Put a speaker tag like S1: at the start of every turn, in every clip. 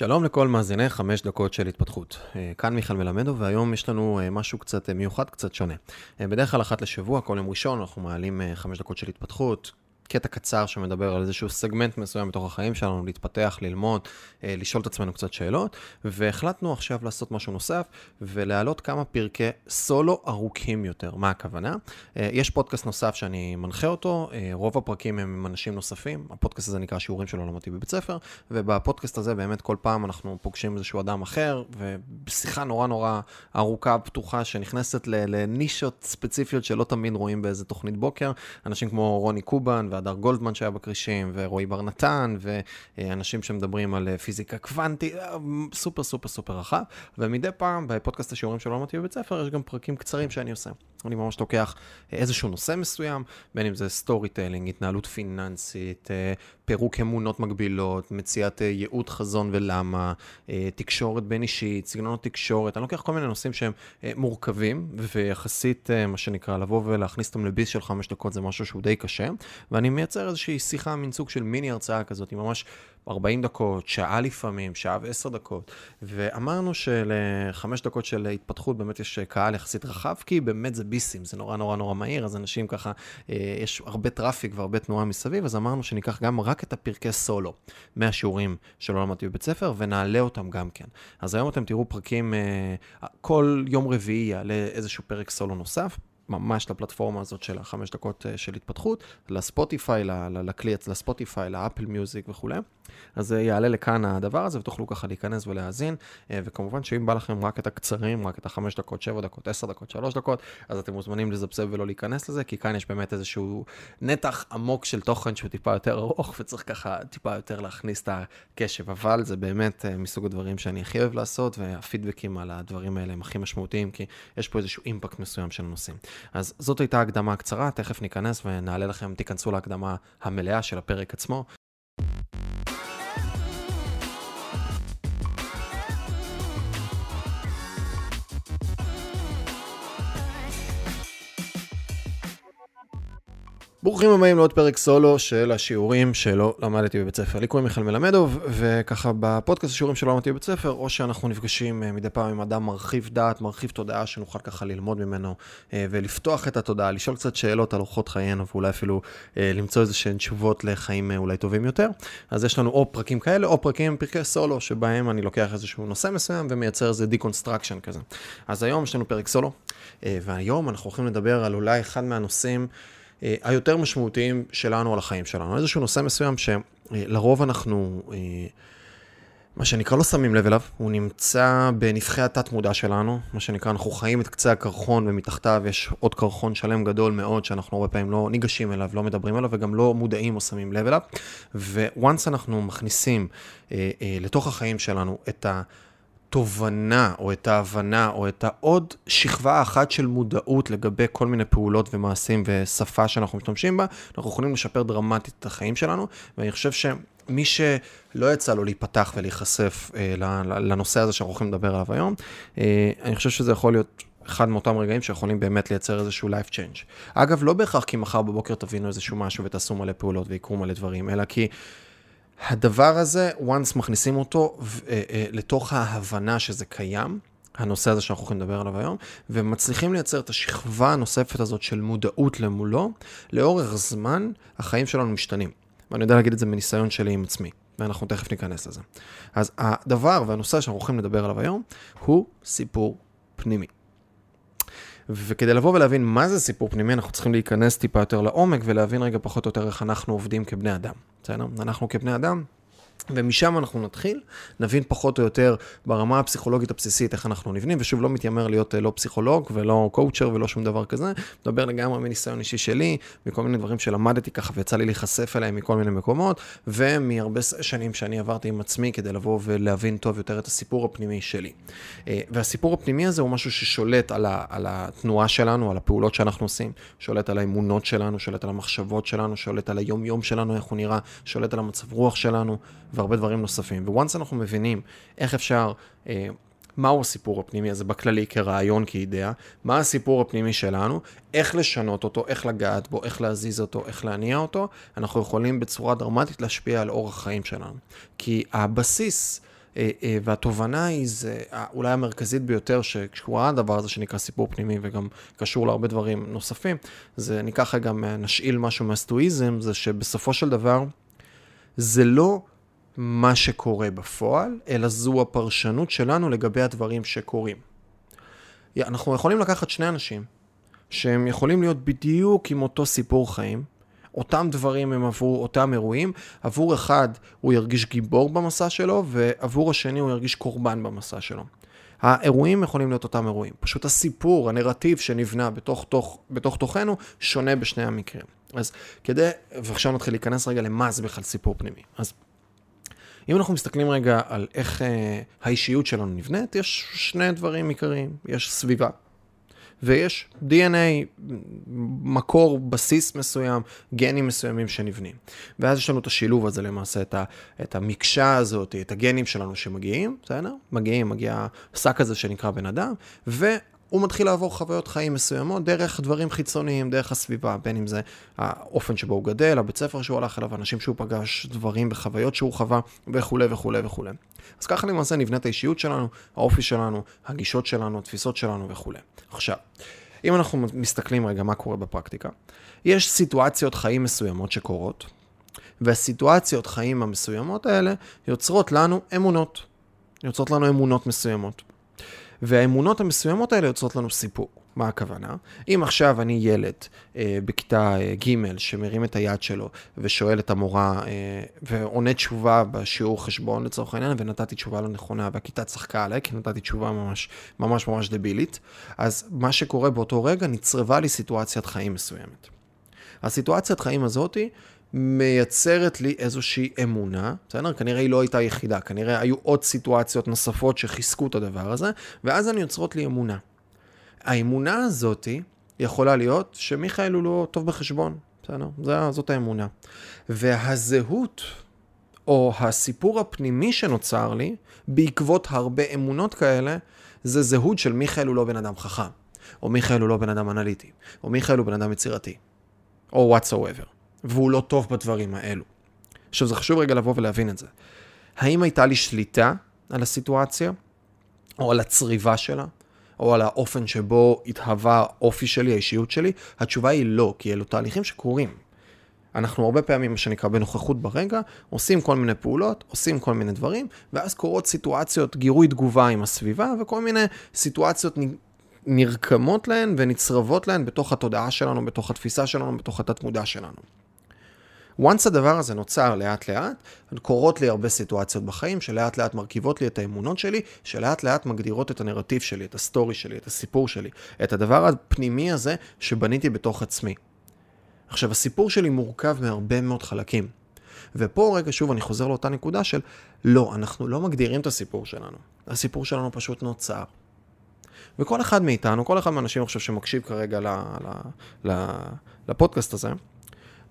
S1: שלום לכל מאזיני חמש דקות של התפתחות. אה, כאן מיכאל מלמדו, והיום יש לנו אה, משהו קצת אה, מיוחד, קצת שונה. בדרך כלל אחת לשבוע, כל יום ראשון, אנחנו מעלים חמש דקות של התפתחות, קטע קצר שמדבר על איזשהו סגמנט מסוים בתוך החיים שלנו, להתפתח, ללמוד, אה, לשאול את עצמנו קצת שאלות, והחלטנו עכשיו לעשות משהו נוסף ולהעלות כמה פרקי סולו ארוכים יותר. מה הכוונה? אה, יש פודקאסט נוסף שאני מנחה אותו, אה, רוב הפרקים הם עם אנשים נוספים, הפודקאסט הזה נקרא שיעורים שלא למדתי בבית ספר, ובפודקאסט הזה באמת כל פעם אנחנו פוגשים איזשהו אדם אחר, ובשיחה נורא נורא ארוכה, פתוחה, שנכנסת לנישות ספציפיות שלא תמיד רואים באיזה תוכנית בוקר, אנשים כמו רוני קובן, והדר גולדמן שהיה בכרישים, ורועי בר נתן, ואנשים שמדברים על פיזיקה קוונטית, סופר סופר סופר רחב. ומדי פעם, בפודקאסט השיעורים שלא למדתי בבית ספר, יש גם פרקים קצרים שאני עושה. אני ממש לוקח איזשהו נושא מסוים, בין אם זה storytelling, התנהלות פיננסית, פירוק אמונות מגבילות, מציאת ייעוד חזון ולמה, תקשורת בין אישית, סגנונות תקשורת, אני לוקח כל מיני נושאים שהם מורכבים, ויחסית, מה שנקרא, לבוא ולהכניס אותם לביס של חמש דקות זה משהו שהוא די קשה, ואני מייצר איזושהי שיחה, מין סוג של מיני הרצאה כזאת, ממש 40 דקות, שעה לפעמים, שעה ועשר דקות, ואמרנו שלחמש דקות של התפתחות באמת יש קהל יחסית רחב, כי באמת זה ביסים, זה נורא נורא נורא מהיר, אז אנשים ככה, אה, יש הרבה traffic והרבה תנועה מסביב, אז אמרנו שניקח גם רק את הפרקי סולו מהשיעורים שלא למדתי בבית ספר, ונעלה אותם גם כן. אז היום אתם תראו פרקים, אה, כל יום רביעי יעלה איזשהו פרק סולו נוסף. ממש לפלטפורמה הזאת של החמש דקות אה, של התפתחות, לספוטיפיי, לכלי, לספוטיפיי, לאפל מיוזיק וכולי. אז יעלה לכאן הדבר הזה ותוכלו ככה להיכנס ולהאזין, אה, וכמובן שאם בא לכם רק את הקצרים, רק את החמש דקות, שבע דקות, עשר דקות, שלוש דקות, אז אתם מוזמנים לזפזפ ולא להיכנס לזה, כי כאן יש באמת איזשהו נתח עמוק של תוכן שהוא טיפה יותר ארוך, וצריך ככה טיפה יותר להכניס את הקשב, אבל זה באמת אה, מסוג הדברים שאני הכי אוהב לעשות, והפידבקים על הדברים האלה הם הכי משמעותיים, כי יש פה איזשהו אימפקט מסוים של הנושאים. אז זאת הייתה הקדמה קצרה, תכף ניכנס ונעלה לכם, תיכנסו להקדמה המלאה של הפרק עצמו. ברוכים הבאים לעוד פרק סולו של השיעורים שלא למדתי בבית ספר. לי קוראים מיכאל מלמדוב, וככה בפודקאסט השיעורים שלא למדתי בבית ספר, או שאנחנו נפגשים אה, מדי פעם עם אדם מרחיב דעת, מרחיב תודעה, שנוכל ככה ללמוד ממנו אה, ולפתוח את התודעה, לשאול קצת שאלות על אורחות חיינו, ואולי אפילו אה, למצוא איזה שהן תשובות לחיים אולי טובים יותר. אז יש לנו או פרקים כאלה, או פרקים פרקי סולו, שבהם אני לוקח איזשהו נושא מסוים ומייצר איזה deconstruction כזה. אז היום יש לנו פרק סולו, והיום אנחנו הולכים לדבר על אולי אחד מהנושאים היותר משמעותיים שלנו על החיים שלנו. איזשהו נושא מסוים שלרוב אנחנו, אה, מה שנקרא, לא שמים לב אליו, הוא נמצא בנבחי התת-מודע שלנו, מה שנקרא, אנחנו חיים את קצה הקרחון ומתחתיו יש עוד קרחון שלם גדול מאוד שאנחנו הרבה פעמים לא ניגשים אליו, לא מדברים עליו וגם לא מודעים או שמים לב אליו. וואנס אנחנו מכניסים אה, אה, לתוך החיים שלנו את ה... התובנה או את ההבנה או את העוד שכבה אחת של מודעות לגבי כל מיני פעולות ומעשים ושפה שאנחנו משתמשים בה, אנחנו יכולים לשפר דרמטית את החיים שלנו, ואני חושב שמי שלא יצא לו להיפתח ולהיחשף אה, לנושא הזה שאנחנו הולכים לדבר עליו היום, אה, אני חושב שזה יכול להיות אחד מאותם רגעים שיכולים באמת לייצר איזשהו life change. אגב, לא בהכרח כי מחר בבוקר תבינו איזשהו משהו ותעשו מלא פעולות ויקרו מלא דברים, אלא כי... הדבר הזה, once מכניסים אותו אה, אה, לתוך ההבנה שזה קיים, הנושא הזה שאנחנו הולכים לדבר עליו היום, ומצליחים לייצר את השכבה הנוספת הזאת של מודעות למולו, לאורך זמן החיים שלנו משתנים. ואני יודע להגיד את זה מניסיון שלי עם עצמי, ואנחנו תכף ניכנס לזה. אז הדבר והנושא שאנחנו הולכים לדבר עליו היום, הוא סיפור פנימי. וכדי לבוא ולהבין מה זה סיפור פנימי, אנחנו צריכים להיכנס טיפה יותר לעומק ולהבין רגע פחות או יותר איך אנחנו עובדים כבני אדם. בסדר? אנחנו כבני אדם ומשם אנחנו נתחיל, נבין פחות או יותר ברמה הפסיכולוגית הבסיסית איך אנחנו נבנים, ושוב, לא מתיימר להיות אה, לא פסיכולוג ולא קואוצ'ר ולא שום דבר כזה, מדבר לגמרי מניסיון אישי שלי, מכל מיני דברים שלמדתי ככה ויצא לי להיחשף אליהם מכל מיני מקומות, ומהרבה שנים שאני עברתי עם עצמי כדי לבוא ולהבין טוב יותר את הסיפור הפנימי שלי. אה, והסיפור הפנימי הזה הוא משהו ששולט על, ה, על התנועה שלנו, על הפעולות שאנחנו עושים, שולט על האמונות שלנו, שולט על המחשבות שלנו, שולט על היום-יום שלנו, איך הוא נראה, שולט על המצב רוח שלנו. והרבה דברים נוספים. וואנס אנחנו מבינים איך אפשר, אה, מהו הסיפור הפנימי הזה בכללי כרעיון, כאידאה, מה הסיפור הפנימי שלנו, איך לשנות אותו, איך לגעת בו, איך להזיז אותו, איך להניע אותו, אנחנו יכולים בצורה דרמטית להשפיע על אורח החיים שלנו. כי הבסיס אה, אה, והתובנה היא, זה אולי המרכזית ביותר שקשורה לדבר הזה שנקרא סיפור פנימי וגם קשור להרבה דברים נוספים, זה ניקח גם נשאיל משהו מהסטואיזם, זה שבסופו של דבר זה לא מה שקורה בפועל, אלא זו הפרשנות שלנו לגבי הדברים שקורים. אנחנו יכולים לקחת שני אנשים שהם יכולים להיות בדיוק עם אותו סיפור חיים, אותם דברים הם עבור אותם אירועים, עבור אחד הוא ירגיש גיבור במסע שלו, ועבור השני הוא ירגיש קורבן במסע שלו. האירועים יכולים להיות אותם אירועים, פשוט הסיפור, הנרטיב שנבנה בתוך, תוך, בתוך תוכנו, שונה בשני המקרים. אז כדי, ועכשיו נתחיל להיכנס רגע למה זה בכלל סיפור פנימי. אז אם אנחנו מסתכלים רגע על איך אה, האישיות שלנו נבנית, יש שני דברים עיקריים. יש סביבה, ויש DNA, מקור, בסיס מסוים, גנים מסוימים שנבנים. ואז יש לנו את השילוב הזה למעשה, את, ה, את המקשה הזאת, את הגנים שלנו שמגיעים, בסדר? מגיעים, מגיע השק הזה שנקרא בן אדם. הוא מתחיל לעבור חוויות חיים מסוימות דרך דברים חיצוניים, דרך הסביבה, בין אם זה האופן שבו הוא גדל, הבית ספר שהוא הלך אליו, אנשים שהוא פגש, דברים וחוויות שהוא חווה, וכולי וכולי וכולי. אז ככה למעשה נבנית האישיות שלנו, האופי שלנו, הגישות שלנו, התפיסות שלנו וכולי. עכשיו, אם אנחנו מסתכלים רגע מה קורה בפרקטיקה, יש סיטואציות חיים מסוימות שקורות, והסיטואציות חיים המסוימות האלה יוצרות לנו אמונות. יוצרות לנו אמונות מסוימות. והאמונות המסוימות האלה יוצרות לנו סיפור. מה הכוונה? אם עכשיו אני ילד אה, בכיתה אה, ג' שמרים את היד שלו ושואל את המורה אה, ועונה תשובה בשיעור חשבון לצורך העניין ונתתי תשובה לא נכונה והכיתה צחקה עליי כי נתתי תשובה ממש ממש ממש דבילית, אז מה שקורה באותו רגע נצרבה לי סיטואציית חיים מסוימת. הסיטואציית חיים הזאתי מייצרת לי איזושהי אמונה, בסדר? כנראה היא לא הייתה יחידה, כנראה היו עוד סיטואציות נוספות שחיזקו את הדבר הזה, ואז הן יוצרות לי אמונה. האמונה הזאתי יכולה להיות שמיכאל הוא לא טוב בחשבון, בסדר? זאת האמונה. והזהות, או הסיפור הפנימי שנוצר לי, בעקבות הרבה אמונות כאלה, זה זהות של מיכאל הוא לא בן אדם חכם, או מיכאל הוא לא בן אדם אנליטי, או מיכאל הוא בן אדם יצירתי, או whatsoever. והוא לא טוב בדברים האלו. עכשיו, זה חשוב רגע לבוא ולהבין את זה. האם הייתה לי שליטה על הסיטואציה, או על הצריבה שלה, או על האופן שבו התהווה האופי שלי, האישיות שלי? התשובה היא לא, כי אלו תהליכים שקורים. אנחנו הרבה פעמים, מה שנקרא בנוכחות ברגע, עושים כל מיני פעולות, עושים כל מיני דברים, ואז קורות סיטואציות, גירוי תגובה עם הסביבה, וכל מיני סיטואציות נרקמות להן ונצרבות להן בתוך התודעה שלנו, בתוך התפיסה שלנו, בתוך התת-מודע שלנו. Once הדבר הזה נוצר לאט לאט, קורות לי הרבה סיטואציות בחיים שלאט לאט מרכיבות לי את האמונות שלי, שלאט לאט מגדירות את הנרטיב שלי, את ה story שלי, את הסיפור שלי, את הדבר הפנימי הזה שבניתי בתוך עצמי. עכשיו, הסיפור שלי מורכב מהרבה מאוד חלקים. ופה רגע שוב אני חוזר לאותה נקודה של לא, אנחנו לא מגדירים את הסיפור שלנו. הסיפור שלנו פשוט נוצר. וכל אחד מאיתנו, כל אחד מהאנשים עכשיו שמקשיב כרגע ל, ל, ל, לפודקאסט הזה,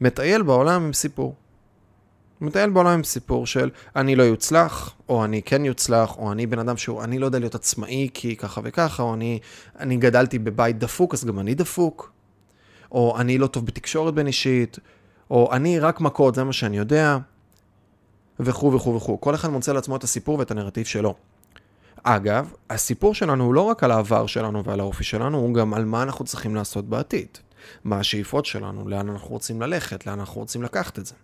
S1: מטייל בעולם עם סיפור. מטייל בעולם עם סיפור של אני לא יוצלח, או אני כן יוצלח, או אני בן אדם שהוא, אני לא יודע להיות עצמאי כי ככה וככה, או אני, אני גדלתי בבית דפוק אז גם אני דפוק, או אני לא טוב בתקשורת בין אישית, או אני רק מכות, זה מה שאני יודע, וכו' וכו' וכו'. כל אחד מוצא לעצמו את הסיפור ואת הנרטיב שלו. אגב, הסיפור שלנו הוא לא רק על העבר שלנו ועל האופי שלנו, הוא גם על מה אנחנו צריכים לעשות בעתיד. מה השאיפות שלנו, לאן אנחנו רוצים ללכת, לאן אנחנו רוצים לקחת את זה.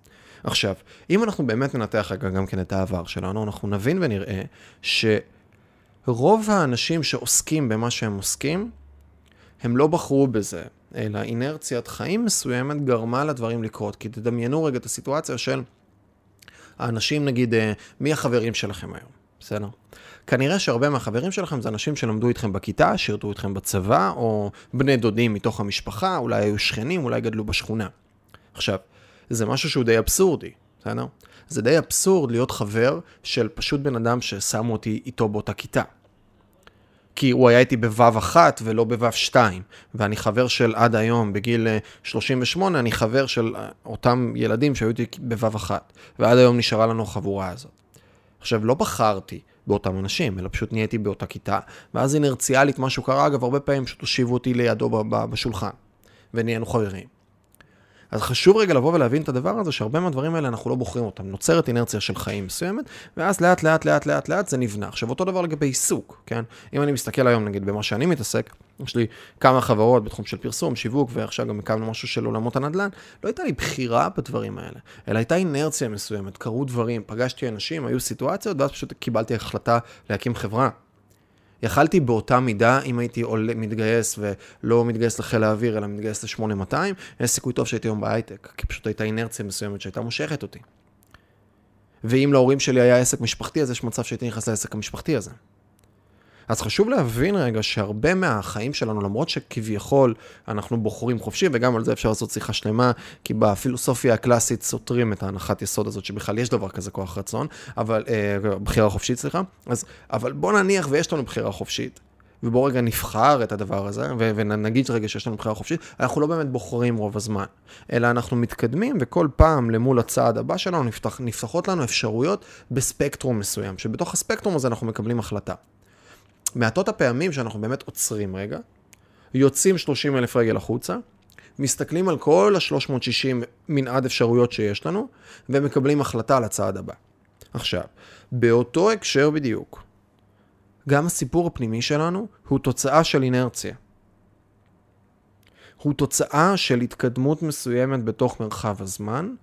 S1: עכשיו, אם אנחנו באמת ננתח רגע גם כן את העבר שלנו, אנחנו נבין ונראה שרוב האנשים שעוסקים במה שהם עוסקים, הם לא בחרו בזה, אלא אינרציית חיים מסוימת גרמה לדברים לקרות. כי תדמיינו רגע את הסיטואציה של האנשים, נגיד, אה, מי החברים שלכם היום, בסדר? כנראה שהרבה מהחברים שלכם זה אנשים שלמדו איתכם בכיתה, שירתו איתכם בצבא, או בני דודים מתוך המשפחה, אולי היו שכנים, אולי גדלו בשכונה. עכשיו, זה משהו שהוא די אבסורדי, בסדר? זה די אבסורד להיות חבר של פשוט בן אדם ששמו אותי איתו באותה כיתה. כי הוא היה איתי בוו אחת ולא בוו שתיים, ואני חבר של עד היום, בגיל 38, אה, אני חבר של אה, אותם ילדים שהיו איתי בוו אחת, ועד היום נשארה לנו החבורה הזאת. עכשיו, לא בחרתי באותם אנשים, אלא פשוט נהייתי באותה כיתה, ואז אינרציאלית משהו קרה, אגב, הרבה פעמים פשוט הושיבו אותי לידו בשולחן, ונהיינו חברים. אז חשוב רגע לבוא ולהבין את הדבר הזה, שהרבה מהדברים האלה אנחנו לא בוחרים אותם. נוצרת אינרציה של חיים מסוימת, ואז לאט לאט לאט לאט לאט זה נבנה. עכשיו, אותו דבר לגבי עיסוק, כן? אם אני מסתכל היום, נגיד, במה שאני מתעסק, יש לי כמה חברות בתחום של פרסום, שיווק, ועכשיו גם הקמנו משהו של עולמות הנדל"ן, לא הייתה לי בחירה בדברים האלה, אלא הייתה אינרציה מסוימת, קרו דברים, פגשתי אנשים, היו סיטואציות, ואז פשוט קיבלתי החלטה להקים חברה. יכלתי באותה מידה, אם הייתי עולה, מתגייס ולא מתגייס לחיל האוויר, אלא מתגייס ל-8200, יש סיכוי טוב שהייתי היום בהייטק, כי פשוט הייתה אינרציה מסוימת שהייתה מושכת אותי. ואם להורים שלי היה עסק משפחתי, אז יש מצב שהייתי נכנס לעסק המשפחתי הזה. אז חשוב להבין רגע שהרבה מהחיים שלנו, למרות שכביכול אנחנו בוחרים חופשי, וגם על זה אפשר לעשות שיחה שלמה, כי בפילוסופיה הקלאסית סותרים את ההנחת יסוד הזאת שבכלל יש דבר כזה כוח רצון, אבל, אה, בחירה חופשית, סליחה. אז, אבל בוא נניח ויש לנו בחירה חופשית. ובואו רגע נבחר את הדבר הזה, ו- ונגיד רגע שיש לנו בחירה חופשית, אנחנו לא באמת בוחרים רוב הזמן, אלא אנחנו מתקדמים, וכל פעם למול הצעד הבא שלנו נפתח, נפתחות לנו אפשרויות בספקטרום מסוים, שבתוך הספקטרום הזה אנחנו מקבלים החלטה. מעטות הפעמים שאנחנו באמת עוצרים רגע, יוצאים 30 אלף רגל החוצה, מסתכלים על כל ה-360 מנעד אפשרויות שיש לנו, ומקבלים החלטה על הצעד הבא. עכשיו, באותו הקשר בדיוק, גם הסיפור הפנימי שלנו הוא תוצאה של אינרציה. הוא תוצאה של התקדמות מסוימת בתוך מרחב הזמן,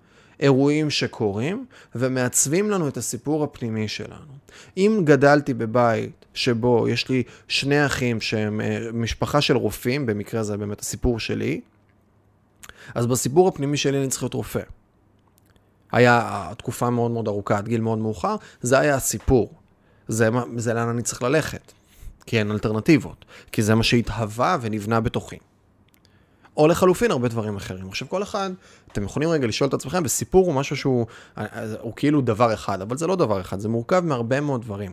S1: אירועים שקורים ומעצבים לנו את הסיפור הפנימי שלנו. אם גדלתי בבית שבו יש לי שני אחים שהם אה, משפחה של רופאים, במקרה זה באמת הסיפור שלי, אז בסיפור הפנימי שלי אני צריך להיות רופא. היה תקופה מאוד מאוד ארוכה, עד גיל מאוד מאוחר, זה היה הסיפור. זה, זה לאן אני צריך ללכת. כי אין אלטרנטיבות. כי זה מה שהתהווה ונבנה בתוכי. או לחלופין הרבה דברים אחרים. עכשיו כל אחד, אתם יכולים רגע לשאול את עצמכם, וסיפור הוא משהו שהוא הוא כאילו דבר אחד, אבל זה לא דבר אחד, זה מורכב מהרבה מאוד דברים.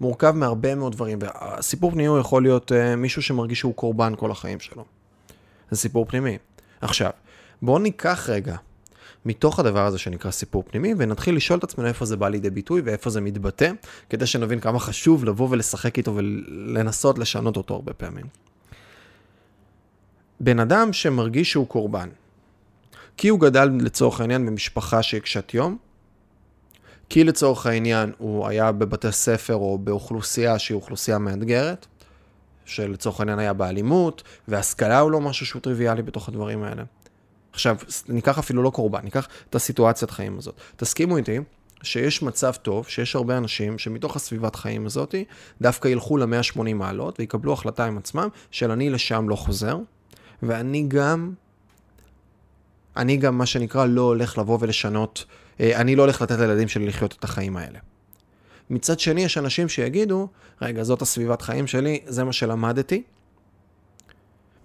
S1: מורכב מהרבה מאוד דברים, והסיפור פנימי הוא יכול להיות uh, מישהו שמרגיש שהוא קורבן כל החיים שלו. זה סיפור פנימי. עכשיו, בואו ניקח רגע מתוך הדבר הזה שנקרא סיפור פנימי, ונתחיל לשאול את עצמנו איפה זה בא לידי ביטוי ואיפה זה מתבטא, כדי שנבין כמה חשוב לבוא ולשחק איתו ולנסות לשנות אותו הרבה פעמים. בן אדם שמרגיש שהוא קורבן, כי הוא גדל לצורך העניין במשפחה שהיא קשת יום, כי לצורך העניין הוא היה בבתי ספר או באוכלוסייה שהיא אוכלוסייה מאתגרת, שלצורך העניין היה באלימות, והשכלה הוא לא משהו שהוא טריוויאלי בתוך הדברים האלה. עכשיו, ניקח אפילו לא קורבן, ניקח את הסיטואציית חיים הזאת. תסכימו איתי שיש מצב טוב, שיש הרבה אנשים שמתוך הסביבת חיים הזאת דווקא ילכו ל-180 מעלות ויקבלו החלטה עם עצמם של אני לשם לא חוזר, ואני גם, אני גם מה שנקרא לא הולך לבוא ולשנות, אה, אני לא הולך לתת לילדים שלי לחיות את החיים האלה. מצד שני, יש אנשים שיגידו, רגע, זאת הסביבת חיים שלי, זה מה שלמדתי,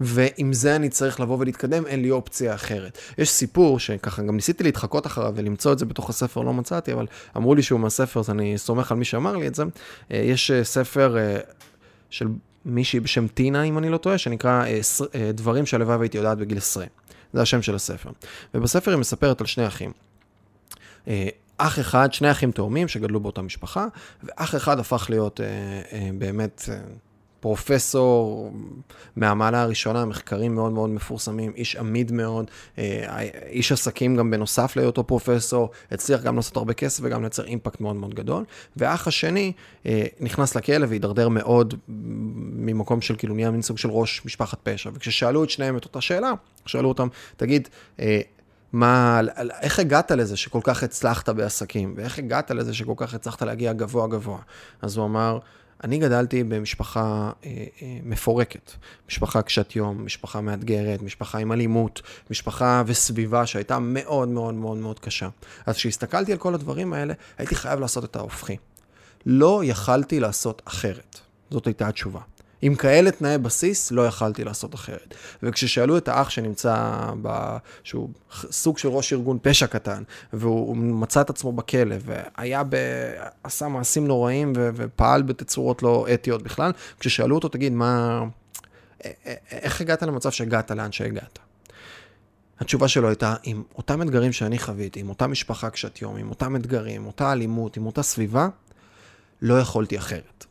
S1: ועם זה אני צריך לבוא ולהתקדם, אין לי אופציה אחרת. יש סיפור שככה גם ניסיתי להתחקות אחריו ולמצוא את זה בתוך הספר, לא מצאתי, אבל אמרו לי שהוא מהספר, אז אני סומך על מי שאמר לי את זה. אה, יש אה, ספר של מישהי בשם טינה, אם אני לא טועה, שנקרא אה, אה, דברים שהלוואי והייתי יודעת בגיל 20. זה השם של הספר. ובספר היא מספרת על שני אחים. אה, אח אחד, שני אחים תאומים שגדלו באותה משפחה, ואח אחד הפך להיות באמת פרופסור מהמעלה הראשונה, מחקרים מאוד מאוד מפורסמים, איש עמיד מאוד, אה, איש עסקים גם בנוסף להיותו פרופסור, הצליח גם לעשות הרבה כסף וגם לייצר אימפקט מאוד מאוד גדול. ואח השני אה, נכנס לכלא והידרדר מאוד ממקום של כאילו נהיה מין סוג של ראש משפחת פשע. וכששאלו את שניהם את אותה שאלה, שאלו אותם, תגיד, מה, איך הגעת לזה שכל כך הצלחת בעסקים, ואיך הגעת לזה שכל כך הצלחת להגיע גבוה גבוה? אז הוא אמר, אני גדלתי במשפחה אה, אה, מפורקת, משפחה קשת יום, משפחה מאתגרת, משפחה עם אלימות, משפחה וסביבה שהייתה מאוד מאוד מאוד מאוד קשה. אז כשהסתכלתי על כל הדברים האלה, הייתי חייב לעשות את ההופכי. לא יכלתי לעשות אחרת. זאת הייתה התשובה. עם כאלה תנאי בסיס, לא יכלתי לעשות אחרת. וכששאלו את האח שנמצא, ב... שהוא סוג של ראש ארגון פשע קטן, והוא מצא את עצמו בכלא, והיה ב... עשה מעשים נוראים ו... ופעל בתצורות לא אתיות בכלל, כששאלו אותו, תגיד, מה... איך הגעת למצב שהגעת לאן שהגעת? התשובה שלו הייתה, עם אותם אתגרים שאני חוויתי, עם אותה משפחה קשת יום, עם אותם אתגרים, עם אותה אלימות, עם אותה סביבה, לא יכולתי אחרת.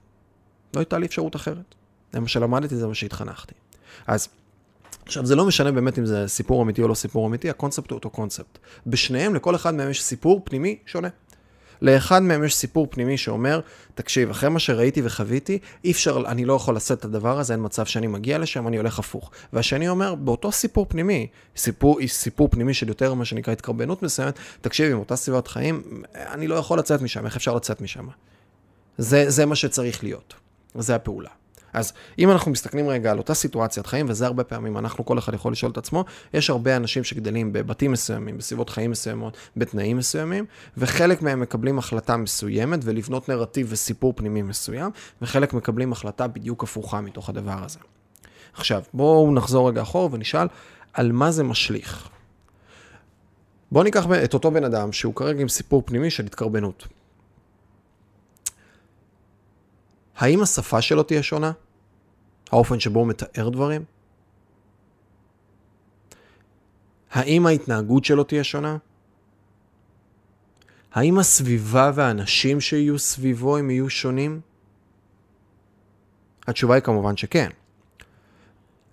S1: לא הייתה לי אפשרות אחרת. זה מה שלמדתי, זה מה שהתחנכתי. אז עכשיו, זה לא משנה באמת אם זה סיפור אמיתי או לא סיפור אמיתי, הקונספט הוא אותו קונספט. בשניהם, לכל אחד מהם יש סיפור פנימי שונה. לאחד מהם יש סיפור פנימי שאומר, תקשיב, אחרי מה שראיתי וחוויתי, אי אפשר, אני לא יכול לשאת את הדבר הזה, אין מצב שאני מגיע לשם, אני הולך הפוך. והשני אומר, באותו סיפור פנימי, סיפור, סיפור פנימי של יותר מה שנקרא התקרבנות מסוימת, תקשיב, עם אותה סביבת חיים, אני לא יכול לצאת משם, איך אפשר לצאת משם? זה, זה מה שצריך להיות, זה הפעולה. אז אם אנחנו מסתכלים רגע על אותה סיטואציית חיים, וזה הרבה פעמים אנחנו, כל אחד יכול לשאול את עצמו, יש הרבה אנשים שגדלים בבתים מסוימים, בסביבות חיים מסוימות, בתנאים מסוימים, וחלק מהם מקבלים החלטה מסוימת ולבנות נרטיב וסיפור פנימי מסוים, וחלק מקבלים החלטה בדיוק הפוכה מתוך הדבר הזה. עכשיו, בואו נחזור רגע אחורה ונשאל על מה זה משליך. בואו ניקח את אותו בן אדם שהוא כרגע עם סיפור פנימי של התקרבנות. האם השפה שלו תהיה שונה? האופן שבו הוא מתאר דברים? האם ההתנהגות שלו תהיה שונה? האם הסביבה והאנשים שיהיו סביבו הם יהיו שונים? התשובה היא כמובן שכן.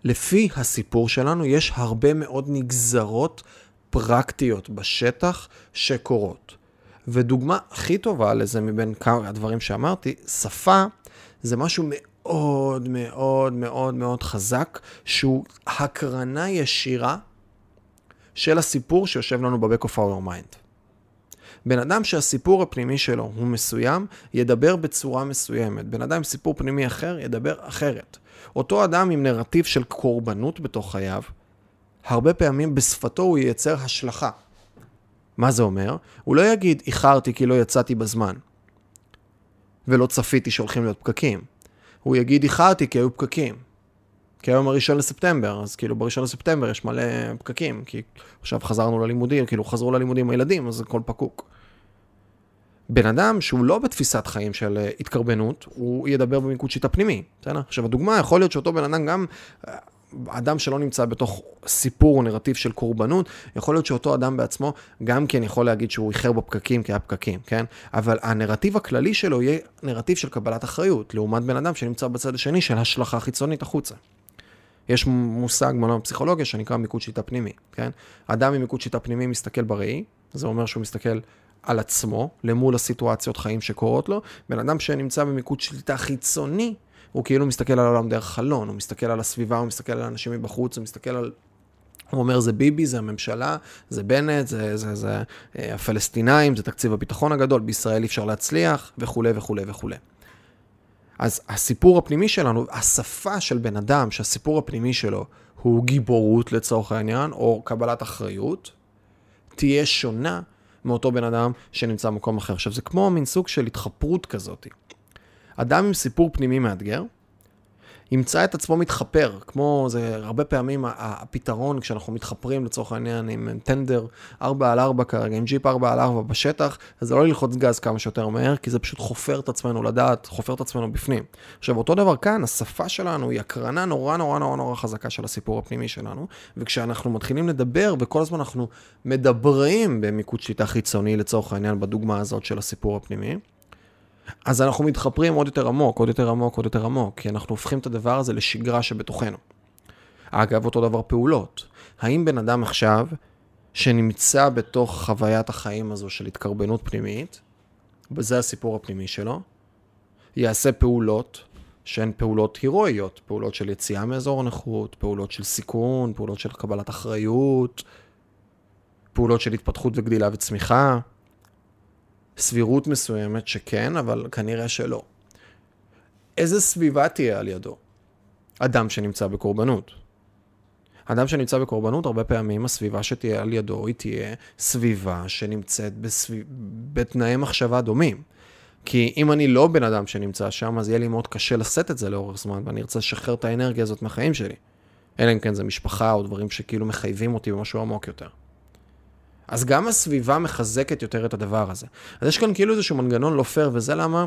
S1: לפי הסיפור שלנו יש הרבה מאוד נגזרות פרקטיות בשטח שקורות. ודוגמה הכי טובה לזה מבין כמה הדברים שאמרתי, שפה זה משהו מאוד מאוד מאוד מאוד חזק, שהוא הקרנה ישירה של הסיפור שיושב לנו ב-back of our mind. בן אדם שהסיפור הפנימי שלו הוא מסוים, ידבר בצורה מסוימת. בן אדם עם סיפור פנימי אחר, ידבר אחרת. אותו אדם עם נרטיב של קורבנות בתוך חייו, הרבה פעמים בשפתו הוא ייצר השלכה. מה זה אומר? הוא לא יגיד, איחרתי כי לא יצאתי בזמן. ולא צפיתי שהולכים להיות פקקים. הוא יגיד, איחרתי כי היו פקקים. כי היום הראשון לספטמבר, אז כאילו בראשון לספטמבר יש מלא פקקים, כי עכשיו חזרנו ללימודים, כאילו חזרו ללימודים הילדים, אז הכל פקוק. בן אדם שהוא לא בתפיסת חיים של אה, התקרבנות, הוא ידבר במיקוד שיטה פנימי, בסדר? עכשיו הדוגמה, יכול להיות שאותו בן אדם גם אדם שלא נמצא בתוך סיפור או נרטיב של קורבנות, יכול להיות שאותו אדם בעצמו גם כן יכול להגיד שהוא איחר בפקקים כי היה פקקים, כן? אבל הנרטיב הכללי שלו יהיה נרטיב של קבלת אחריות, לעומת בן אדם שנמצא בצד השני של השלכה חיצונית החוצה. יש מושג מעולם הפסיכולוגיה שנקרא מיקוד שיטה פנימי, כן? אדם עם מיקוד שיטה פנימי מסתכל בראי, זה אומר שהוא מסתכל על עצמו, למול הסיטואציות חיים שקורות לו. בן אדם שנמצא במיקוד שיטה חיצוני, הוא כאילו מסתכל על העולם דרך חלון, הוא מסתכל על הסביבה, הוא מסתכל על אנשים מבחוץ, הוא מסתכל על... הוא אומר, זה ביבי, זה הממשלה, זה בנט, זה, זה, זה אה, הפלסטינאים, זה תקציב הביטחון הגדול, בישראל אי אפשר להצליח, וכולי וכולי וכולי. אז הסיפור הפנימי שלנו, השפה של בן אדם, שהסיפור הפנימי שלו הוא גיבורות לצורך העניין, או קבלת אחריות, תהיה שונה מאותו בן אדם שנמצא במקום אחר. עכשיו, זה כמו מין סוג של התחפרות כזאת. אדם עם סיפור פנימי מאתגר, ימצא את עצמו מתחפר, כמו זה הרבה פעמים הפתרון כשאנחנו מתחפרים לצורך העניין עם טנדר 4 על 4 כרגע, עם ג'יפ 4 על 4 בשטח, אז זה לא ללחוץ גז כמה שיותר מהר, כי זה פשוט חופר את עצמנו לדעת, חופר את עצמנו בפנים. עכשיו אותו דבר כאן, השפה שלנו היא הקרנה נורא נורא נורא נורא חזקה של הסיפור הפנימי שלנו, וכשאנחנו מתחילים לדבר וכל הזמן אנחנו מדברים במיקוד שליטה חיצוני לצורך העניין בדוגמה הזאת של הסיפור הפנימי, אז אנחנו מתחפרים עוד יותר עמוק, עוד יותר עמוק, עוד יותר עמוק, כי אנחנו הופכים את הדבר הזה לשגרה שבתוכנו. אגב, אותו דבר פעולות. האם בן אדם עכשיו, שנמצא בתוך חוויית החיים הזו של התקרבנות פנימית, וזה הסיפור הפנימי שלו, יעשה פעולות שהן פעולות הירואיות, פעולות של יציאה מאזור הנוחות, פעולות של סיכון, פעולות של קבלת אחריות, פעולות של התפתחות וגדילה וצמיחה. סבירות מסוימת שכן, אבל כנראה שלא. איזה סביבה תהיה על ידו? אדם שנמצא בקורבנות. אדם שנמצא בקורבנות, הרבה פעמים הסביבה שתהיה על ידו היא תהיה סביבה שנמצאת בסביב... בתנאי מחשבה דומים. כי אם אני לא בן אדם שנמצא שם, אז יהיה לי מאוד קשה לשאת את זה לאורך זמן, ואני ארצה לשחרר את האנרגיה הזאת מהחיים שלי. אלא אם כן זה משפחה או דברים שכאילו מחייבים אותי במשהו עמוק יותר. אז גם הסביבה מחזקת יותר את הדבר הזה. אז יש כאן כאילו איזשהו מנגנון לא פייר, וזה למה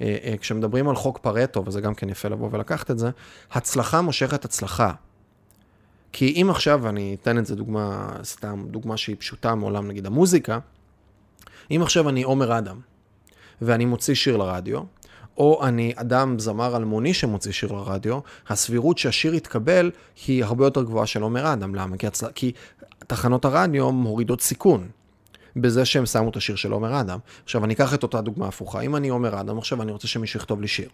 S1: אה, אה, כשמדברים על חוק פרטו, וזה גם כן יפה לבוא ולקחת את זה, הצלחה מושכת הצלחה. כי אם עכשיו, אני אתן את זה דוגמה, סתם דוגמה שהיא פשוטה מעולם נגיד המוזיקה, אם עכשיו אני עומר אדם, ואני מוציא שיר לרדיו, או אני אדם זמר אלמוני שמוציא שיר לרדיו, הסבירות שהשיר יתקבל היא הרבה יותר גבוהה של עומר אדם. למה? כי, הצל... כי תחנות הרדיו מורידות סיכון. בזה שהם שמו את השיר של עומר אדם. עכשיו, אני אקח את אותה דוגמה הפוכה. אם אני עומר אדם, עכשיו אני רוצה שמישהו יכתוב לי שיר.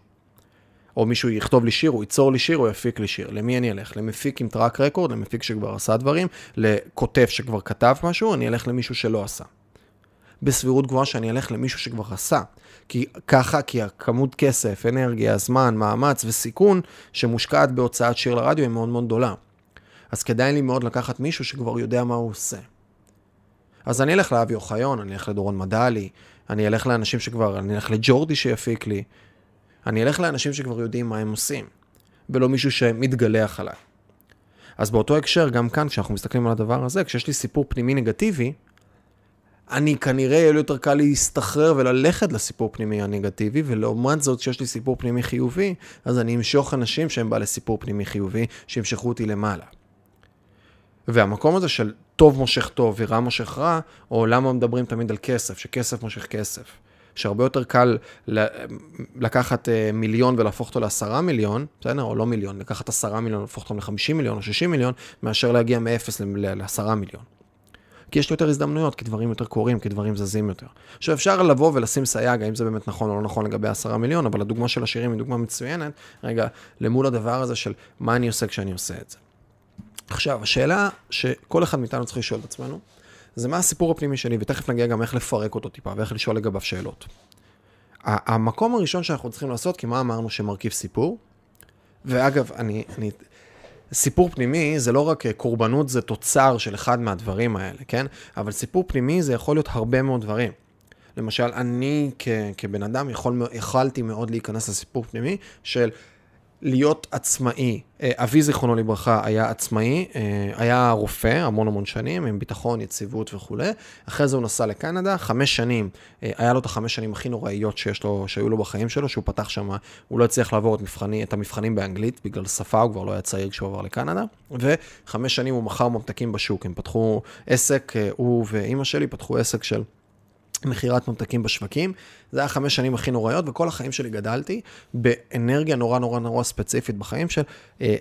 S1: או מישהו יכתוב לי שיר, הוא ייצור לי שיר, הוא יפיק לי שיר. למי אני אלך? למפיק עם טראק רקורד, למפיק שכבר עשה דברים, לכותב שכבר כתב משהו, אני אלך למישהו שלא עשה. בסבירות גבוהה שאני אלך למישהו שכבר עשה. כי ככה, כי הכמות כסף, אנרגיה, זמן, מאמץ וסיכון שמושקעת בהוצאת שיר לרדיו היא מאוד מאוד גדולה. אז כדאי לי מאוד לקחת מישהו שכבר יודע מה הוא עושה. אז אני אלך לאבי אוחיון, אני אלך לדורון מדלי, אני אלך לאנשים שכבר, אני אלך לג'ורדי שיפיק לי, אני אלך לאנשים שכבר יודעים מה הם עושים, ולא מישהו שמתגלח עליי. אז באותו הקשר, גם כאן, כשאנחנו מסתכלים על הדבר הזה, כשיש לי סיפור פנימי נגטיבי, אני כנראה יהיה לי יותר קל להסתחרר וללכת לסיפור פנימי הנגטיבי, ולעומת זאת, כשיש לי סיפור פנימי חיובי, אז אני אמשוך אנשים שהם בעלי סיפור פנימי חיובי, שימשכו אותי למעלה. והמקום הזה של טוב מושך טוב ורע מושך רע, או למה מדברים תמיד על כסף, שכסף מושך כסף. שהרבה יותר קל לקחת אה, מיליון ולהפוך אותו לעשרה מיליון, בסדר? או לא מיליון, לקחת עשרה מיליון ולהפוך אותו לחמישים מיליון או שישים מיליון, מאשר להגיע מאפס לעשרה מיליון. כי יש לי יותר הזדמנויות, כי דברים יותר קורים, כי דברים זזים יותר. עכשיו אפשר לבוא ולשים סייג, האם זה באמת נכון או לא נכון לגבי עשרה מיליון, אבל הדוגמה של השירים היא דוגמה מצוינת, רגע, למול הדבר הזה של מה אני עושה כשאני עושה את זה. עכשיו, השאלה שכל אחד מאיתנו צריך לשאול את עצמנו, זה מה הסיפור הפנימי שלי, ותכף נגיע גם איך לפרק אותו טיפה, ואיך לשאול לגביו שאלות. המקום הראשון שאנחנו צריכים לעשות, כי מה אמרנו שמרכיב סיפור? ואגב, אני, אני, סיפור פנימי זה לא רק קורבנות, זה תוצר של אחד מהדברים האלה, כן? אבל סיפור פנימי זה יכול להיות הרבה מאוד דברים. למשל, אני כ, כבן אדם יכול, יכלתי מאוד להיכנס לסיפור פנימי של להיות עצמאי. אה, אבי, זיכרונו לברכה, היה עצמאי, אה, היה רופא המון המון שנים, עם ביטחון, יציבות וכולי. אחרי זה הוא נסע לקנדה, חמש שנים, אה, היה לו את החמש שנים הכי נוראיות שיש לו, שהיו לו בחיים שלו, שהוא פתח שם, הוא לא הצליח לעבור את, מבחני, את המבחנים באנגלית, בגלל שפה, הוא כבר לא היה צעיר כשהוא עבר לקנדה. וחמש שנים הוא מכר ממתקים בשוק, הם פתחו עסק, הוא ואימא שלי פתחו עסק של... מכירת ממתקים בשווקים. זה היה חמש שנים הכי נוראיות, וכל החיים שלי גדלתי באנרגיה נורא נורא נורא ספציפית בחיים של אה,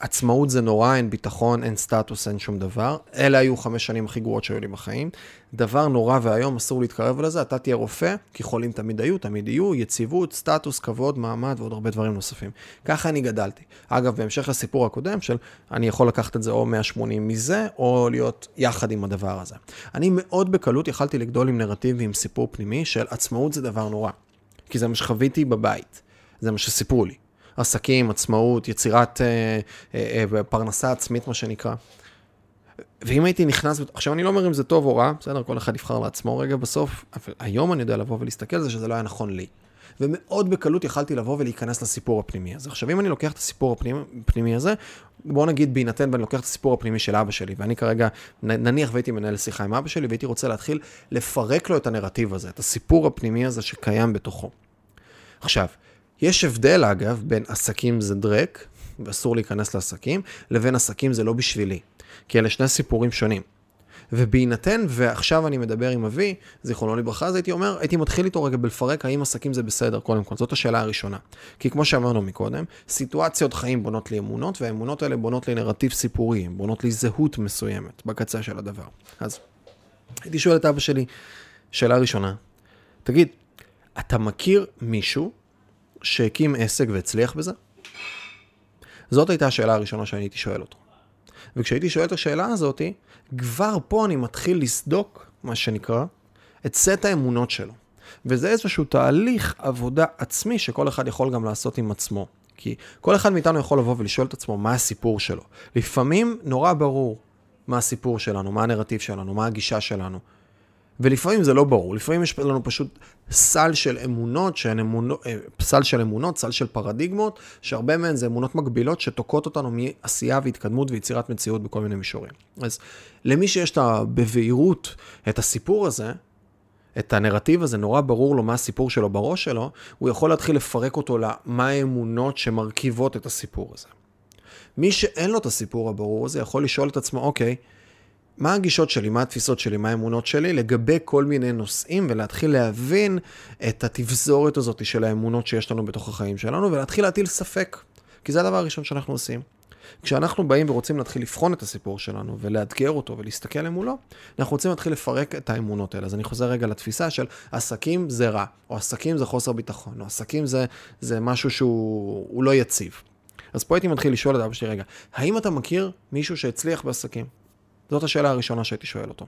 S1: עצמאות זה נורא, אין ביטחון, אין סטטוס, אין שום דבר. אלה היו חמש שנים הכי גרועות שהיו לי בחיים. דבר נורא ואיום, אסור להתקרב לזה, אתה תהיה רופא, כי חולים תמיד היו, תמיד יהיו, יציבות, סטטוס, כבוד, מעמד ועוד הרבה דברים נוספים. ככה אני גדלתי. אגב, בהמשך לסיפור הקודם של אני יכול לקחת את זה או 180 מזה, או להיות יחד עם הדבר הזה. אני מאוד בקלות יכלתי לגדול עם נרטיב ועם סיפור פנימי של עצמאות זה דבר נורא. כי זה מה שחוויתי בבית, זה מה שסיפרו לי. עסקים, עצמאות, יצירת אה, אה, אה, פרנסה עצמית, מה שנקרא. ואם הייתי נכנס, עכשיו אני לא אומר אם זה טוב או רע, בסדר, כל אחד יבחר לעצמו רגע בסוף, אבל היום אני יודע לבוא ולהסתכל על זה שזה לא היה נכון לי. ומאוד בקלות יכלתי לבוא ולהיכנס לסיפור הפנימי הזה. עכשיו, אם אני לוקח את הסיפור הפנימי, הזה, בואו נגיד בהינתן ואני לוקח את הסיפור הפנימי של אבא שלי, ואני כרגע, נניח והייתי מנהל שיחה עם אבא שלי, והייתי רוצה להתחיל לפרק לו את הנרטיב הזה, את הסיפור הפנימי הזה שקיים בתוכו. עכשיו, יש הבדל, אגב, בין עסקים זה דרק, ואסור להיכנס לעסקים, לבין עסקים זה לא בשבילי. כי אלה שני סיפורים שונים. ובהינתן, ועכשיו אני מדבר עם אבי, זיכרונו לברכה, אז הייתי אומר, הייתי מתחיל איתו רגע בלפרק האם עסקים זה בסדר, קודם כל. זאת השאלה הראשונה. כי כמו שאמרנו מקודם, סיטואציות חיים בונות לי אמונות, והאמונות האלה בונות לי נרטיב סיפורי, בונות לי זהות מסוימת בקצה של הדבר. אז הייתי שואל את אבא שלי, שאלה ראשונה, תגיד, אתה מכיר מישהו שהקים עסק והצליח בזה? זאת הייתה השאלה הראשונה שאני הייתי שואל אותו. וכשהייתי שואל את השאלה הזאת, כבר פה אני מתחיל לסדוק, מה שנקרא, את סט האמונות שלו. וזה איזשהו תהליך עבודה עצמי שכל אחד יכול גם לעשות עם עצמו. כי כל אחד מאיתנו יכול לבוא ולשאול את עצמו מה הסיפור שלו. לפעמים נורא ברור מה הסיפור שלנו, מה הנרטיב שלנו, מה הגישה שלנו. ולפעמים זה לא ברור, לפעמים יש לנו פשוט סל של אמונות, שהן אמונות, אה, סל של אמונות, סל של פרדיגמות, שהרבה מהן זה אמונות מגבילות שתוקעות אותנו מעשייה והתקדמות ויצירת מציאות בכל מיני מישורים. אז למי שיש את בבהירות את הסיפור הזה, את הנרטיב הזה, נורא ברור לו מה הסיפור שלו בראש שלו, הוא יכול להתחיל לפרק אותו למה האמונות שמרכיבות את הסיפור הזה. מי שאין לו את הסיפור הברור הזה יכול לשאול את עצמו, אוקיי, מה הגישות שלי, מה התפיסות שלי, מה האמונות שלי, לגבי כל מיני נושאים, ולהתחיל להבין את התבזורת הזאת של האמונות שיש לנו בתוך החיים שלנו, ולהתחיל להטיל ספק. כי זה הדבר הראשון שאנחנו עושים. כשאנחנו באים ורוצים להתחיל לבחון את הסיפור שלנו ולאתגר אותו ולהסתכל למולו, אנחנו רוצים להתחיל לפרק את האמונות האלה. אז אני חוזר רגע לתפיסה של עסקים זה רע, או עסקים זה חוסר ביטחון, או עסקים זה, זה משהו שהוא לא יציב. אז פה הייתי מתחיל לשאול את אבא שלי, רגע, האם אתה מכיר מישהו שהצליח בעסקים? זאת השאלה הראשונה שהייתי שואל אותו.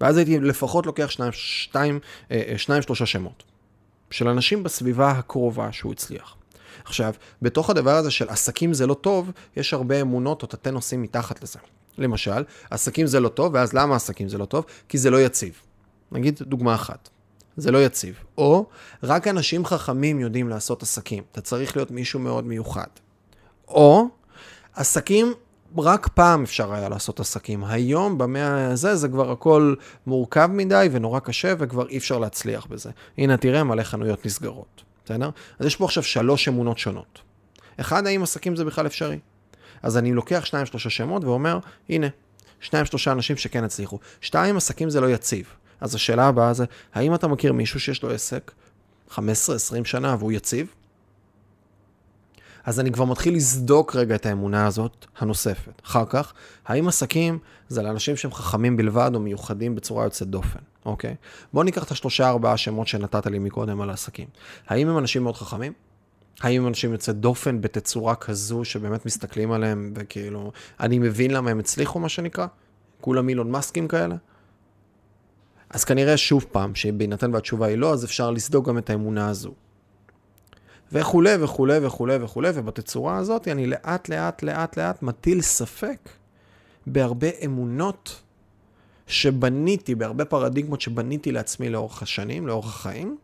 S1: ואז הייתי לפחות לוקח שניים, שתיים, אה, אה, שניים שלושה שמות של אנשים בסביבה הקרובה שהוא הצליח. עכשיו, בתוך הדבר הזה של עסקים זה לא טוב, יש הרבה אמונות או תתי נושאים מתחת לזה. למשל, עסקים זה לא טוב, ואז למה עסקים זה לא טוב? כי זה לא יציב. נגיד דוגמה אחת. זה לא יציב. או, רק אנשים חכמים יודעים לעשות עסקים. אתה צריך להיות מישהו מאוד מיוחד. או, עסקים, רק פעם אפשר היה לעשות עסקים. היום, במאה הזה, זה כבר הכל מורכב מדי ונורא קשה, וכבר אי אפשר להצליח בזה. הנה, תראה מלא חנויות נסגרות. בסדר? אז יש פה עכשיו שלוש אמונות שונות. אחד, האם עסקים זה בכלל אפשרי? אז אני לוקח שניים שלושה שמות ואומר, הנה, שניים שלושה אנשים שכן הצליחו. שתיים, עסקים זה לא יציב. אז השאלה הבאה זה, האם אתה מכיר מישהו שיש לו עסק 15-20 שנה והוא יציב? אז אני כבר מתחיל לסדוק רגע את האמונה הזאת הנוספת. אחר כך, האם עסקים זה לאנשים שהם חכמים בלבד או מיוחדים בצורה יוצאת דופן, אוקיי? בואו ניקח את השלושה ארבעה שמות שנתת לי מקודם על העסקים. האם הם אנשים מאוד חכמים? האם הם אנשים יוצאי דופן בתצורה כזו שבאמת מסתכלים עליהם וכאילו, אני מבין למה הם הצליחו מה שנקרא? כולם אילון מאסקים כאלה? אז כנראה שוב פעם, שבהינתן והתשובה היא לא, אז אפשר לסדוק גם את האמונה הזו. וכולי וכולי וכולי וכולי, ובתצורה הזאת אני לאט לאט לאט לאט מטיל ספק בהרבה אמונות שבניתי, בהרבה פרדיגמות שבניתי לעצמי לאורך השנים, לאורך החיים,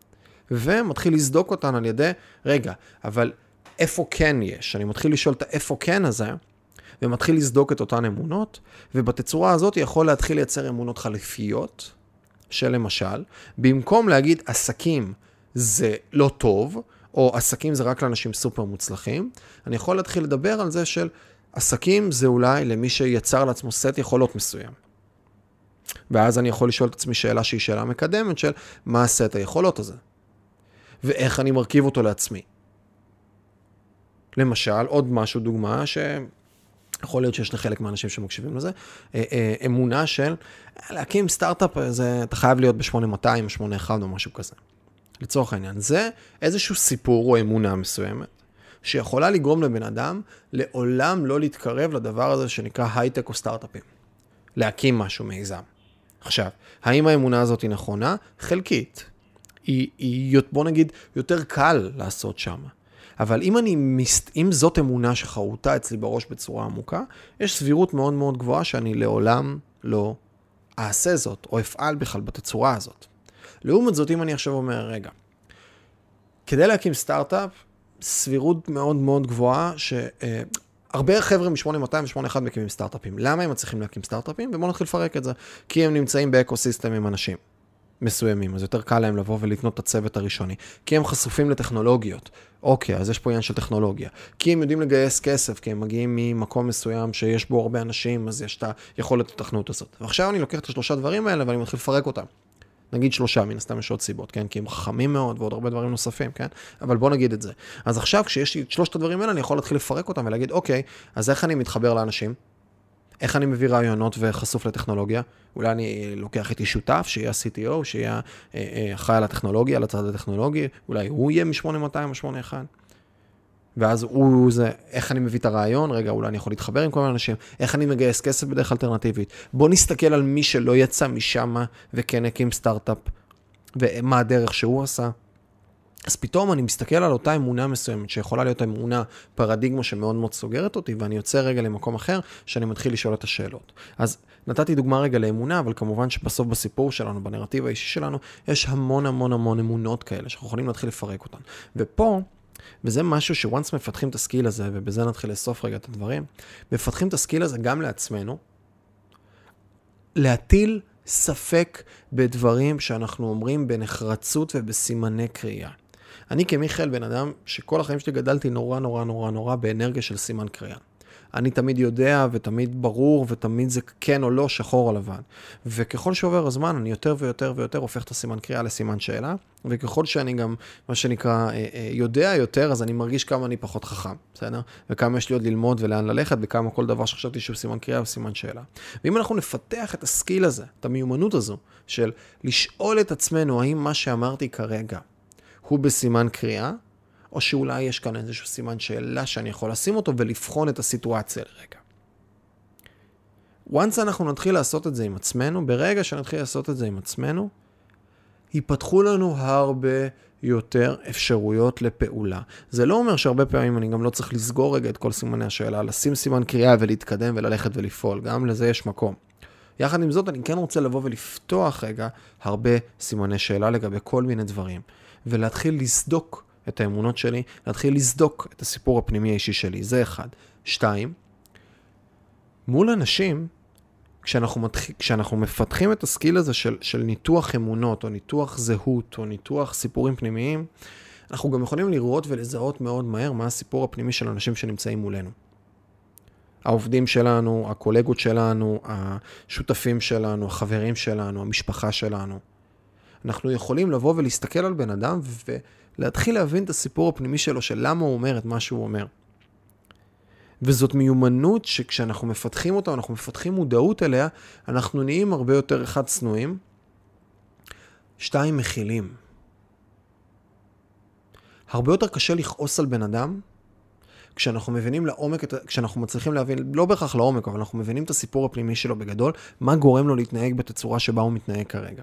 S1: ומתחיל לסדוק אותן על ידי, רגע, אבל איפה כן יש? אני מתחיל לשאול את האיפה כן הזה, ומתחיל לסדוק את אותן אמונות, ובתצורה הזאת יכול להתחיל לייצר אמונות חליפיות, שלמשל, במקום להגיד עסקים זה לא טוב, או עסקים זה רק לאנשים סופר מוצלחים, אני יכול להתחיל לדבר על זה של עסקים זה אולי למי שיצר לעצמו סט יכולות מסוים. ואז אני יכול לשאול את עצמי שאלה שהיא שאלה מקדמת של מה הסט היכולות הזה, ואיך אני מרכיב אותו לעצמי. למשל, עוד משהו, דוגמה, שיכול להיות שיש לחלק מהאנשים שמקשיבים לזה, אה, אה, אמונה של להקים סטארט-אפ, אתה חייב להיות ב-8200, 81 או משהו כזה. לצורך העניין. זה איזשהו סיפור או אמונה מסוימת, שיכולה לגרום לבן אדם לעולם לא להתקרב לדבר הזה שנקרא הייטק או סטארט-אפים. להקים משהו מיזם. עכשיו, האם האמונה הזאת היא נכונה? חלקית. היא, היא, בוא נגיד, יותר קל לעשות שם. אבל אם, אני, אם זאת אמונה שחרוטה אצלי בראש בצורה עמוקה, יש סבירות מאוד מאוד גבוהה שאני לעולם לא אעשה זאת, או אפעל בכלל בתצורה הזאת. לעומת זאת, אם אני עכשיו אומר, רגע, כדי להקים סטארט-אפ, סבירות מאוד מאוד גבוהה, שהרבה אה, חבר'ה מ-8200 ו-81 מקימים סטארט-אפים. למה הם מצליחים להקים סטארט-אפים? ובואו נתחיל לפרק את זה. כי הם נמצאים ב ecosystem עם אנשים. מסוימים, אז יותר קל להם לבוא ולבנות את הצוות הראשוני. כי הם חשופים לטכנולוגיות. אוקיי, אז יש פה עניין של טכנולוגיה. כי הם יודעים לגייס כסף, כי הם מגיעים ממקום מסוים שיש בו הרבה אנשים, אז יש את היכולת התכנות הזאת. ועכשיו אני לוקח את השלושה דברים האלה ואני מתחיל לפרק אותם. נגיד שלושה, מן הסתם יש עוד סיבות, כן? כי הם חכמים מאוד ועוד הרבה דברים נוספים, כן? אבל בוא נגיד את זה. אז עכשיו, כשיש לי את שלושת הדברים האלה, אני יכול להתחיל לפרק אותם ולהגיד, אוקיי, אז איך אני מתחבר לאנשים? איך אני מביא רעיונות וחשוף לטכנולוגיה? אולי אני לוקח איתי שותף, שיהיה CTO, שיהיה אה, אה, אחראי על הטכנולוגיה, על הצד הטכנולוגי, אולי הוא יהיה מ-8200 או 81. ואז הוא זה, איך אני מביא את הרעיון, רגע, אולי אני יכול להתחבר עם כל מיני אנשים, איך אני מגייס כסף בדרך אלטרנטיבית. בוא נסתכל על מי שלא יצא משם וכן הקים סטארט-אפ, ומה הדרך שהוא עשה. אז פתאום אני מסתכל על אותה אמונה מסוימת, שיכולה להיות אמונה, פרדיגמה שמאוד מאוד סוגרת אותי, ואני יוצא רגע למקום אחר, שאני מתחיל לשאול את השאלות. אז נתתי דוגמה רגע לאמונה, אבל כמובן שבסוף בסיפור שלנו, בנרטיב האישי שלנו, יש המון המון המון אמונות כאלה, שאנחנו יכולים להתחיל לפרק אותן. ופה, וזה משהו ש once מפתחים את ה skill הזה, ובזה נתחיל לאסוף רגע את הדברים, מפתחים את ה skill הזה גם לעצמנו, להטיל ספק בדברים שאנחנו אומרים בנחרצות ובסימני קריאה. אני כמיכאל בן אדם שכל החיים שלי גדלתי נורא נורא נורא נורא באנרגיה של סימן קריאה. אני תמיד יודע ותמיד ברור ותמיד זה כן או לא, שחור או לבן. וככל שעובר הזמן, אני יותר ויותר ויותר הופך את הסימן קריאה לסימן שאלה, וככל שאני גם, מה שנקרא, אה, אה, יודע יותר, אז אני מרגיש כמה אני פחות חכם, בסדר? וכמה יש לי עוד ללמוד ולאן ללכת, וכמה כל דבר שחשבתי שהוא סימן קריאה הוא סימן שאלה. ואם אנחנו נפתח את הסקיל הזה, את המיומנות הזו, של לשאול את עצמנו האם מה שאמרתי כרגע הוא בסימן קריאה, או שאולי יש כאן איזשהו סימן שאלה שאני יכול לשים אותו ולבחון את הסיטואציה לרגע. once אנחנו נתחיל לעשות את זה עם עצמנו, ברגע שנתחיל לעשות את זה עם עצמנו, ייפתחו לנו הרבה יותר אפשרויות לפעולה. זה לא אומר שהרבה פעמים אני גם לא צריך לסגור רגע את כל סימני השאלה, לשים סימן קריאה ולהתקדם וללכת ולפעול, גם לזה יש מקום. יחד עם זאת, אני כן רוצה לבוא ולפתוח רגע הרבה סימני שאלה לגבי כל מיני דברים, ולהתחיל לסדוק את האמונות שלי, להתחיל לסדוק את הסיפור הפנימי האישי שלי, זה אחד. שתיים, מול אנשים, כשאנחנו, מתח... כשאנחנו מפתחים את הסקיל הזה של, של ניתוח אמונות, או ניתוח זהות, או ניתוח סיפורים פנימיים, אנחנו גם יכולים לראות ולזהות מאוד מהר מה הסיפור הפנימי של אנשים שנמצאים מולנו. העובדים שלנו, הקולגות שלנו, השותפים שלנו, החברים שלנו, המשפחה שלנו. אנחנו יכולים לבוא ולהסתכל על בן אדם ולהתחיל להבין את הסיפור הפנימי שלו, של למה הוא אומר את מה שהוא אומר. וזאת מיומנות שכשאנחנו מפתחים אותה, אנחנו מפתחים מודעות אליה, אנחנו נהיים הרבה יותר, אחד, צנועים, שתיים, מכילים. הרבה יותר קשה לכעוס על בן אדם כשאנחנו מבינים לעומק, כשאנחנו מצליחים להבין, לא בהכרח לעומק, אבל אנחנו מבינים את הסיפור הפנימי שלו בגדול, מה גורם לו להתנהג בתצורה שבה הוא מתנהג כרגע.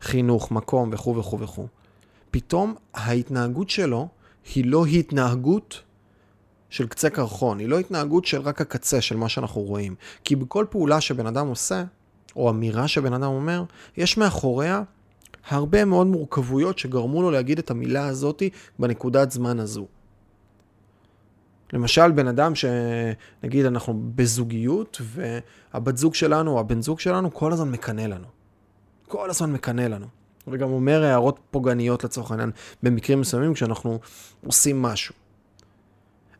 S1: חינוך, מקום וכו' וכו' וכו'. פתאום ההתנהגות שלו היא לא התנהגות של קצה קרחון, היא לא התנהגות של רק הקצה של מה שאנחנו רואים. כי בכל פעולה שבן אדם עושה, או אמירה שבן אדם אומר, יש מאחוריה הרבה מאוד מורכבויות שגרמו לו להגיד את המילה הזאתי בנקודת זמן הזו. למשל, בן אדם שנגיד אנחנו בזוגיות, והבת זוג שלנו או הבן זוג שלנו כל הזמן מקנא לנו. כל הזמן מקנא לנו. וגם אומר הערות פוגעניות לצורך העניין, במקרים מסוימים כשאנחנו עושים משהו.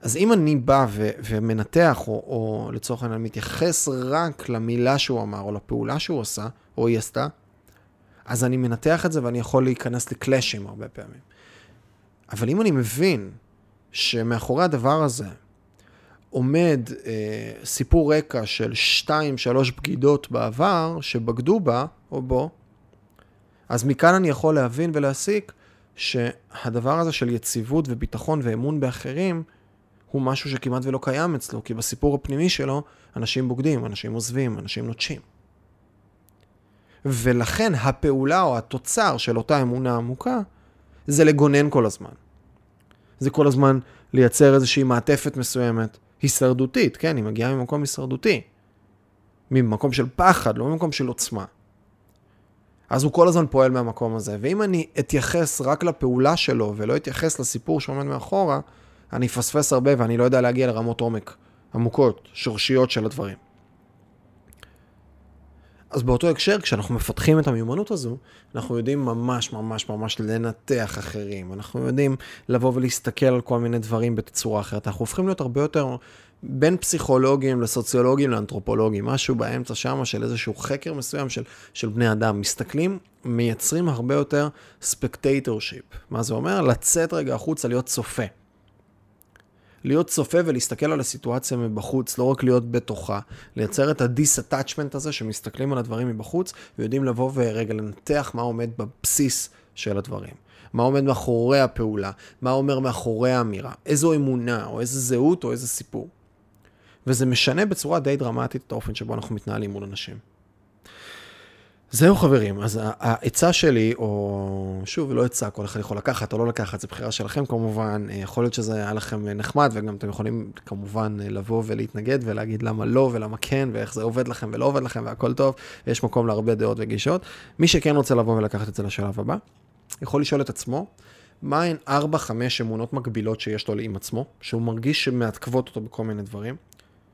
S1: אז אם אני בא ו- ומנתח, או, או לצורך העניין מתייחס רק למילה שהוא אמר, או לפעולה שהוא עשה, או היא עשתה, אז אני מנתח את זה ואני יכול להיכנס לקלאשים הרבה פעמים. אבל אם אני מבין שמאחורי הדבר הזה עומד אה, סיפור רקע של שתיים, שלוש בגידות בעבר, שבגדו בה או בו, אז מכאן אני יכול להבין ולהסיק שהדבר הזה של יציבות וביטחון ואמון באחרים, הוא משהו שכמעט ולא קיים אצלו, כי בסיפור הפנימי שלו, אנשים בוגדים, אנשים עוזבים, אנשים נוטשים. ולכן הפעולה או התוצר של אותה אמונה עמוקה, זה לגונן כל הזמן. זה כל הזמן לייצר איזושהי מעטפת מסוימת, הישרדותית, כן, היא מגיעה ממקום הישרדותי. ממקום של פחד, לא ממקום של עוצמה. אז הוא כל הזמן פועל מהמקום הזה. ואם אני אתייחס רק לפעולה שלו ולא אתייחס לסיפור שעומד מאחורה, אני אפספס הרבה ואני לא יודע להגיע לרמות עומק עמוקות, שורשיות של הדברים. אז באותו הקשר, כשאנחנו מפתחים את המיומנות הזו, אנחנו יודעים ממש ממש ממש לנתח אחרים. אנחנו יודעים לבוא ולהסתכל על כל מיני דברים בתצורה אחרת. אנחנו הופכים להיות הרבה יותר בין פסיכולוגים לסוציולוגים לאנתרופולוגים, משהו באמצע שם של איזשהו חקר מסוים של, של בני אדם. מסתכלים, מייצרים הרבה יותר spectatorship. מה זה אומר? לצאת רגע החוצה, להיות צופה. להיות צופה ולהסתכל על הסיטואציה מבחוץ, לא רק להיות בתוכה, לייצר את ה disattachment הזה שמסתכלים על הדברים מבחוץ ויודעים לבוא ורגע לנתח מה עומד בבסיס של הדברים. מה עומד מאחורי הפעולה, מה עומד מאחורי האמירה, איזו אמונה או איזה זהות או איזה סיפור. וזה משנה בצורה די דרמטית את האופן שבו אנחנו מתנהלים מול אנשים. זהו חברים, אז העצה שלי, או שוב, לא עצה, כל אחד יכול לקחת או לא לקחת, זו בחירה שלכם כמובן, אה, יכול להיות שזה היה לכם נחמד, וגם אתם יכולים כמובן אה, לבוא ולהתנגד ולהגיד למה לא ולמה כן, ואיך זה עובד לכם ולא עובד לכם והכל טוב, יש מקום להרבה דעות וגישות. מי שכן רוצה לבוא ולקחת את זה לשלב הבא, יכול לשאול את עצמו, מהן 4-5 אמונות מקבילות שיש לו עם עצמו, שהוא מרגיש שמעתקבות אותו בכל מיני דברים.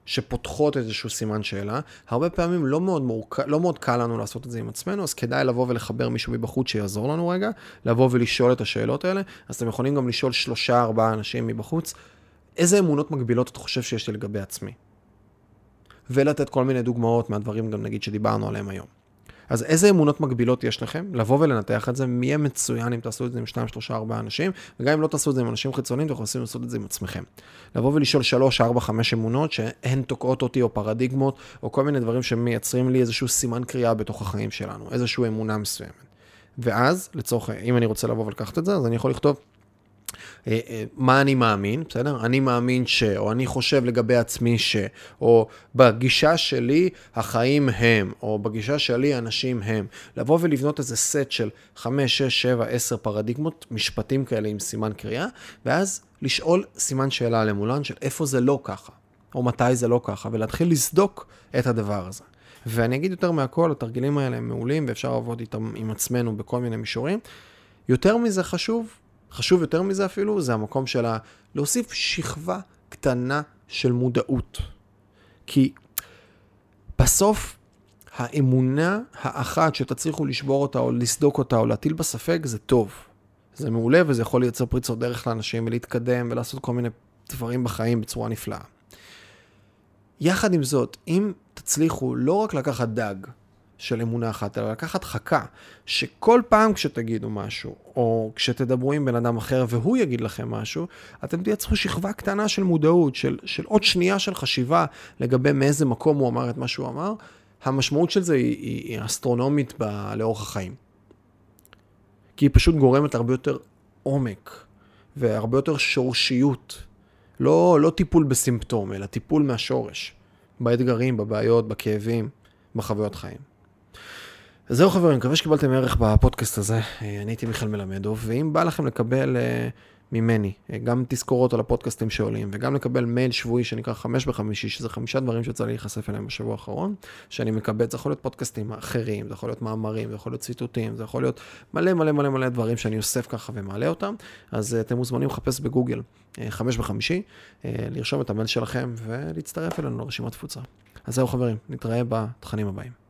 S1: שפותחות איזשהו סימן שאלה. הרבה פעמים לא מאוד, מורכ... לא מאוד קל לנו לעשות את זה עם עצמנו, אז כדאי לבוא ולחבר מישהו מבחוץ שיעזור לנו רגע, לבוא ולשאול את השאלות האלה. אז אתם יכולים גם לשאול שלושה, ארבעה אנשים מבחוץ. איזה אמונות מגבילות אתה חושב שיש לי לגבי עצמי? ולתת כל מיני דוגמאות מהדברים גם נגיד שדיברנו עליהם היום. אז איזה אמונות מגבילות יש לכם? לבוא ולנתח את זה, מי יהיה מצוין אם תעשו את זה עם 2, 3, 4 אנשים, וגם אם לא תעשו את זה עם אנשים חיצוניים, אתם יכולים לעשות את זה עם עצמכם. לבוא ולשאול 3, 4, 5 אמונות שהן תוקעות אותי, או פרדיגמות, או כל מיני דברים שמייצרים לי איזשהו סימן קריאה בתוך החיים שלנו, איזושהי אמונה מסוימת. ואז, לצורך, אם אני רוצה לבוא ולקחת את זה, אז אני יכול לכתוב מה אני מאמין, בסדר? אני מאמין ש, או אני חושב לגבי עצמי ש, או בגישה שלי החיים הם, או בגישה שלי אנשים הם. לבוא ולבנות איזה סט של 5, 6, 7, 10 פרדיגמות, משפטים כאלה עם סימן קריאה, ואז לשאול סימן שאלה למולן של איפה זה לא ככה, או מתי זה לא ככה, ולהתחיל לסדוק את הדבר הזה. ואני אגיד יותר מהכל, התרגילים האלה הם מעולים ואפשר לעבוד איתם עם עצמנו בכל מיני מישורים. יותר מזה חשוב, חשוב יותר מזה אפילו, זה המקום של. להוסיף שכבה קטנה של מודעות. כי בסוף האמונה האחת שתצליחו לשבור אותה או לסדוק אותה או להטיל בה ספק זה טוב. זה מעולה וזה יכול לייצר פריצות דרך לאנשים ולהתקדם ולעשות כל מיני דברים בחיים בצורה נפלאה. יחד עם זאת, אם תצליחו לא רק לקחת דג של אמונה אחת, אלא לקחת חכה, שכל פעם כשתגידו משהו, או כשתדברו עם בן אדם אחר והוא יגיד לכם משהו, אתם תייצרו שכבה קטנה של מודעות, של, של עוד שנייה של חשיבה לגבי מאיזה מקום הוא אמר את מה שהוא אמר, המשמעות של זה היא, היא, היא אסטרונומית ב, לאורך החיים. כי היא פשוט גורמת הרבה יותר עומק, והרבה יותר שורשיות. לא, לא טיפול בסימפטום, אלא טיפול מהשורש. באתגרים, בבעיות, בכאבים, בחוויות חיים. אז זהו חברים, מקווה שקיבלתם ערך בפודקאסט הזה. אה, אני הייתי מיכאל מלמדוב, ואם בא לכם לקבל uh, ממני uh, גם תזכורות על הפודקאסטים שעולים, וגם לקבל מייל שבועי שנקרא חמש בחמישי, שזה חמישה דברים שיצא לי להיחשף אליהם בשבוע האחרון, שאני מקבל, זה יכול להיות פודקאסטים אחרים, זה יכול להיות מאמרים, זה יכול להיות ציטוטים, זה יכול להיות מלא מלא מלא מלא דברים שאני אוסף ככה ומעלה אותם, אז אתם מוזמנים לחפש בגוגל חמש בחמישי, לרשום את המייל שלכם ולהצטרף אלינו לרשימת תפוצה. אז זהו חברים, נתראה בתכנים הבאים.